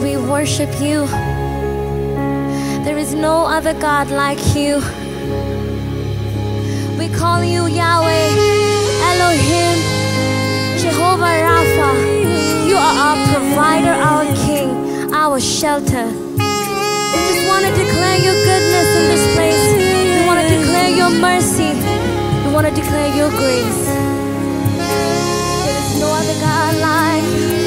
we worship you. There is no other God like you. We call you Yahweh, Elohim, Jehovah Rapha. You are our provider, our King, our shelter. We just want to declare your goodness in this place. We want to declare your mercy. We want to declare your grace. There is no other God like you.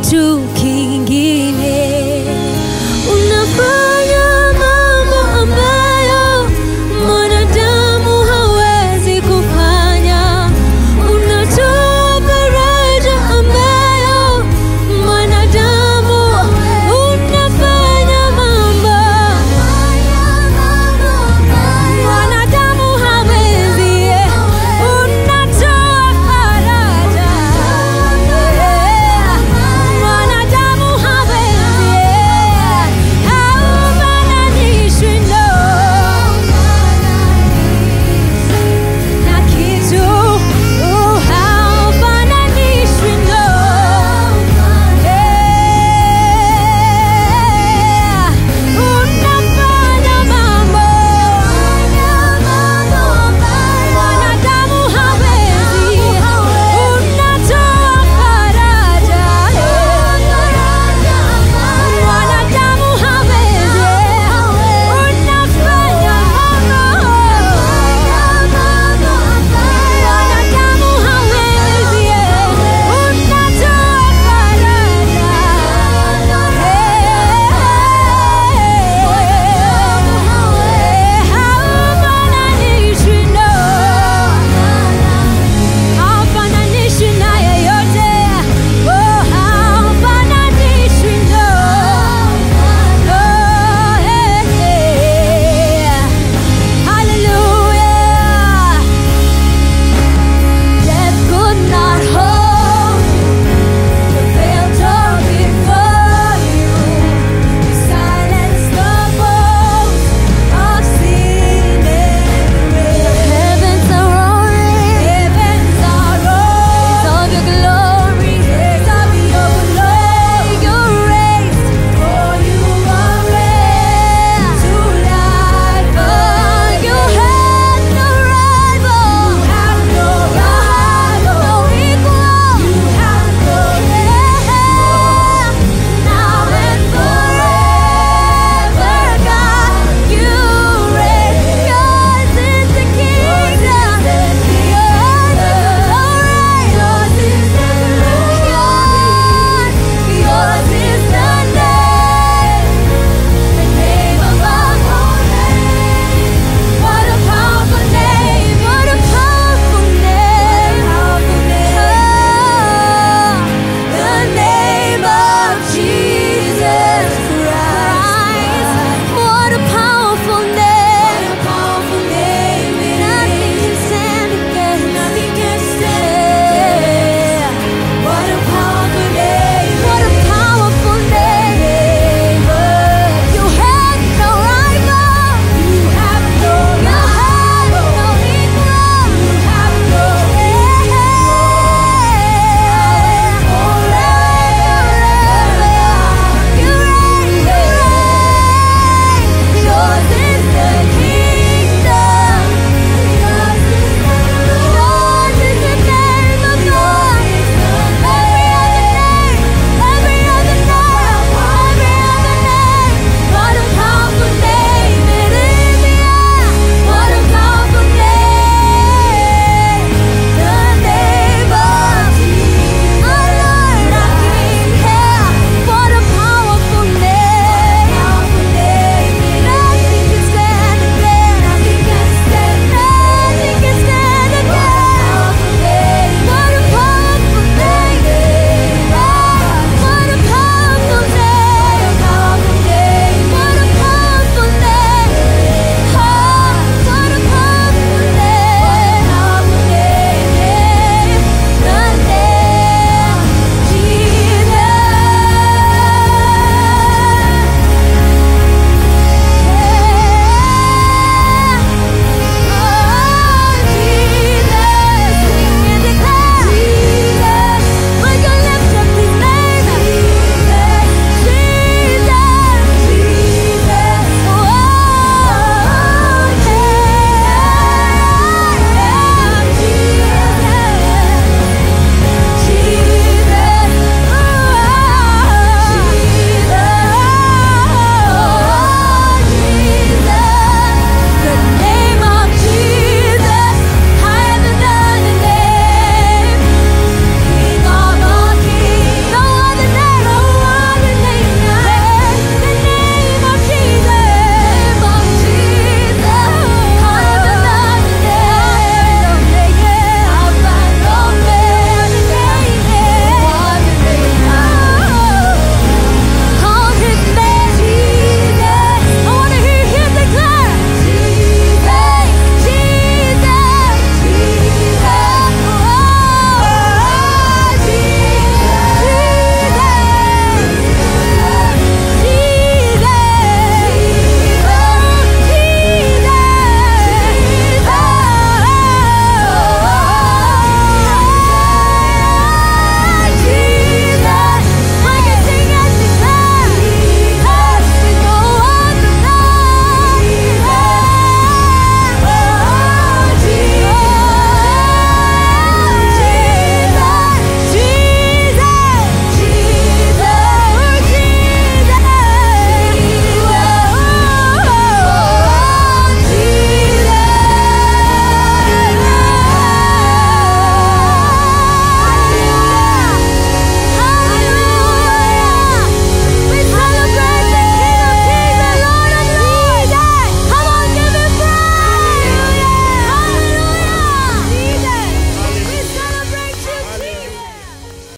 Kitu